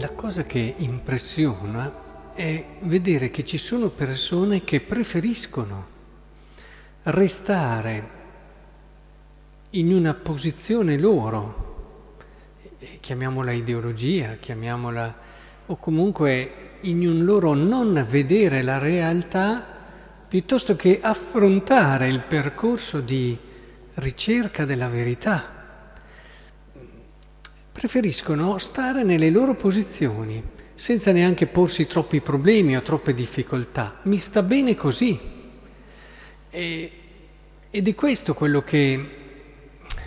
La cosa che impressiona è vedere che ci sono persone che preferiscono restare in una posizione loro, chiamiamola ideologia, chiamiamola, o comunque in un loro non vedere la realtà, piuttosto che affrontare il percorso di ricerca della verità preferiscono stare nelle loro posizioni, senza neanche porsi troppi problemi o troppe difficoltà. Mi sta bene così. E, ed è questo quello che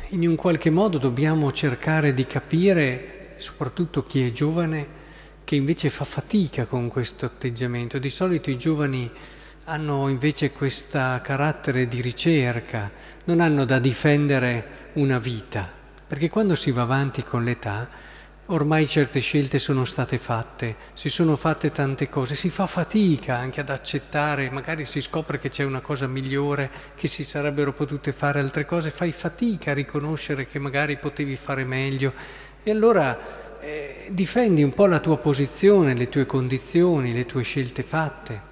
in un qualche modo dobbiamo cercare di capire, soprattutto chi è giovane, che invece fa fatica con questo atteggiamento. Di solito i giovani hanno invece questo carattere di ricerca, non hanno da difendere una vita perché quando si va avanti con l'età, ormai certe scelte sono state fatte, si sono fatte tante cose, si fa fatica anche ad accettare, magari si scopre che c'è una cosa migliore, che si sarebbero potute fare altre cose, fai fatica a riconoscere che magari potevi fare meglio e allora eh, difendi un po' la tua posizione, le tue condizioni, le tue scelte fatte.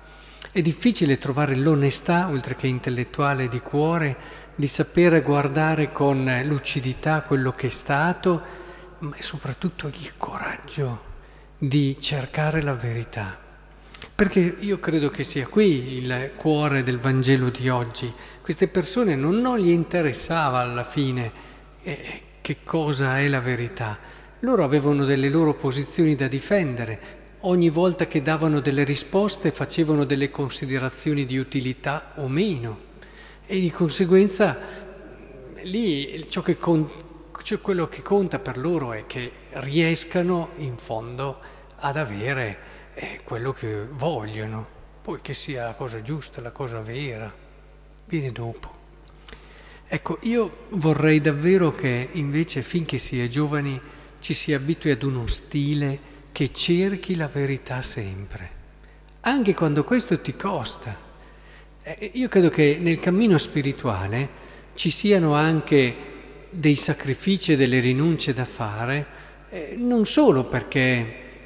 È difficile trovare l'onestà, oltre che intellettuale, di cuore, di sapere guardare con lucidità quello che è stato, ma soprattutto il coraggio di cercare la verità. Perché io credo che sia qui il cuore del Vangelo di oggi. Queste persone non, non gli interessava alla fine eh, che cosa è la verità. Loro avevano delle loro posizioni da difendere. Ogni volta che davano delle risposte facevano delle considerazioni di utilità o meno. E di conseguenza lì che con, cioè quello che conta per loro è che riescano in fondo ad avere eh, quello che vogliono, poi che sia la cosa giusta, la cosa vera, viene dopo. Ecco, io vorrei davvero che invece finché si è giovani ci si abitui ad uno stile che cerchi la verità sempre, anche quando questo ti costa. Eh, io credo che nel cammino spirituale ci siano anche dei sacrifici e delle rinunce da fare, eh, non solo perché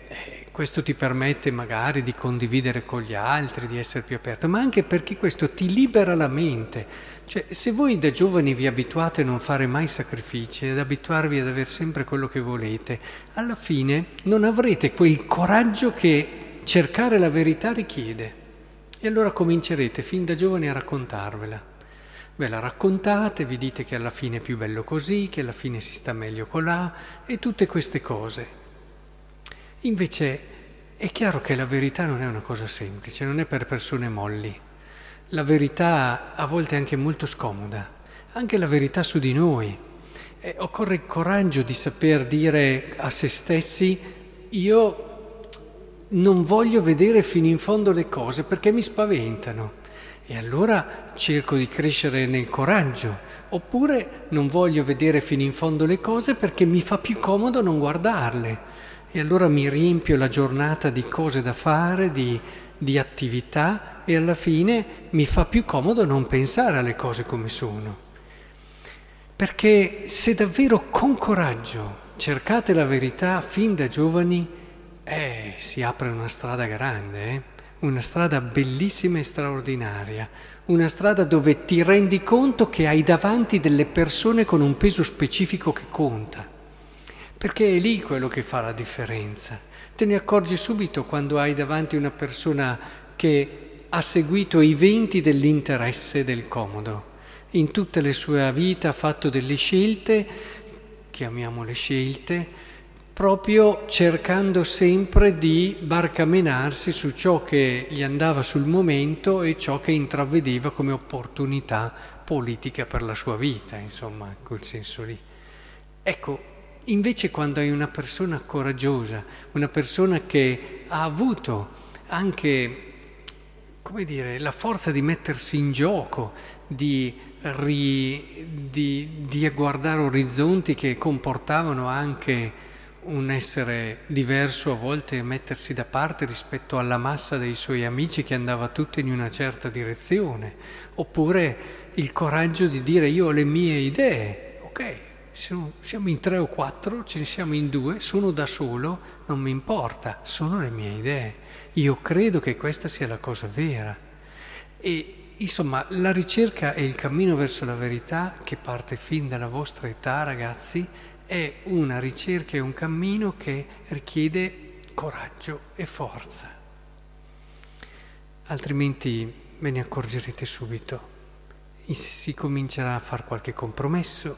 eh, questo ti permette magari di condividere con gli altri, di essere più aperto, ma anche perché questo ti libera la mente. Cioè, se voi da giovani vi abituate a non fare mai sacrifici, ad abituarvi ad avere sempre quello che volete, alla fine non avrete quel coraggio che cercare la verità richiede. E allora comincerete fin da giovani a raccontarvela. Ve la raccontate, vi dite che alla fine è più bello così, che alla fine si sta meglio colà e tutte queste cose. Invece è chiaro che la verità non è una cosa semplice, non è per persone molli. La verità a volte è anche molto scomoda, anche la verità su di noi. Eh, occorre il coraggio di saper dire a se stessi io non voglio vedere fino in fondo le cose perché mi spaventano. E allora cerco di crescere nel coraggio, oppure non voglio vedere fino in fondo le cose perché mi fa più comodo non guardarle. E allora mi riempio la giornata di cose da fare, di, di attività e alla fine mi fa più comodo non pensare alle cose come sono. Perché se davvero con coraggio cercate la verità fin da giovani, eh, si apre una strada grande, eh? una strada bellissima e straordinaria, una strada dove ti rendi conto che hai davanti delle persone con un peso specifico che conta, perché è lì quello che fa la differenza. Te ne accorgi subito quando hai davanti una persona che ha seguito i venti dell'interesse e del comodo. In tutta la sua vita ha fatto delle scelte, chiamiamole scelte, proprio cercando sempre di barcamenarsi su ciò che gli andava sul momento e ciò che intravedeva come opportunità politica per la sua vita, insomma, in quel senso lì. Ecco, invece quando hai una persona coraggiosa, una persona che ha avuto anche, come dire, la forza di mettersi in gioco, di, ri, di, di guardare orizzonti che comportavano anche un essere diverso a volte mettersi da parte rispetto alla massa dei suoi amici che andava tutto in una certa direzione, oppure il coraggio di dire io ho le mie idee, ok, siamo in tre o quattro, ce ne siamo in due, sono da solo, non mi importa, sono le mie idee. Io credo che questa sia la cosa vera. E insomma, la ricerca e il cammino verso la verità che parte fin dalla vostra età, ragazzi, è una ricerca e un cammino che richiede coraggio e forza. Altrimenti ve ne accorgerete subito. Si comincerà a fare qualche compromesso,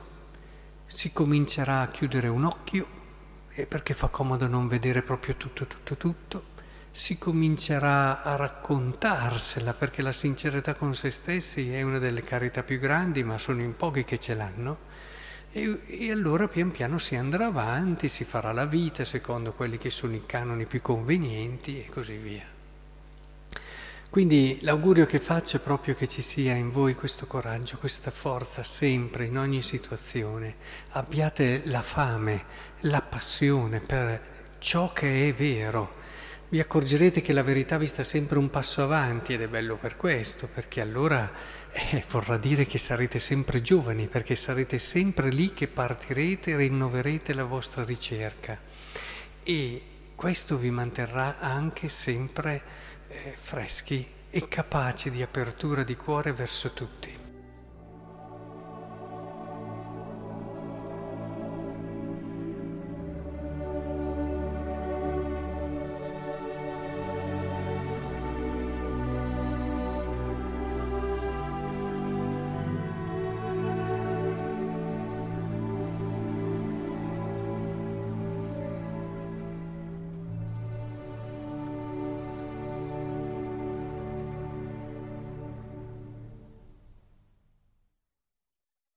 si comincerà a chiudere un occhio, perché fa comodo non vedere proprio tutto, tutto, tutto, si comincerà a raccontarsela, perché la sincerità con se stessi è una delle carità più grandi, ma sono in pochi che ce l'hanno. E, e, allora pian piano si andrà avanti, si farà la vita secondo quelli che sono i canoni più convenienti e così via. Quindi l'augurio che faccio è proprio che ci sia in voi questo coraggio, questa forza sempre, in ogni situazione. Abbiate la fame, la passione per ciò che è vero. Vi accorgerete che la verità vi sta sempre un passo avanti ed è bello per questo, perché allora eh, vorrà dire che sarete sempre giovani, perché sarete sempre lì che partirete e rinnoverete la vostra ricerca. E questo vi manterrà anche sempre eh, freschi e capaci di apertura di cuore verso tutti.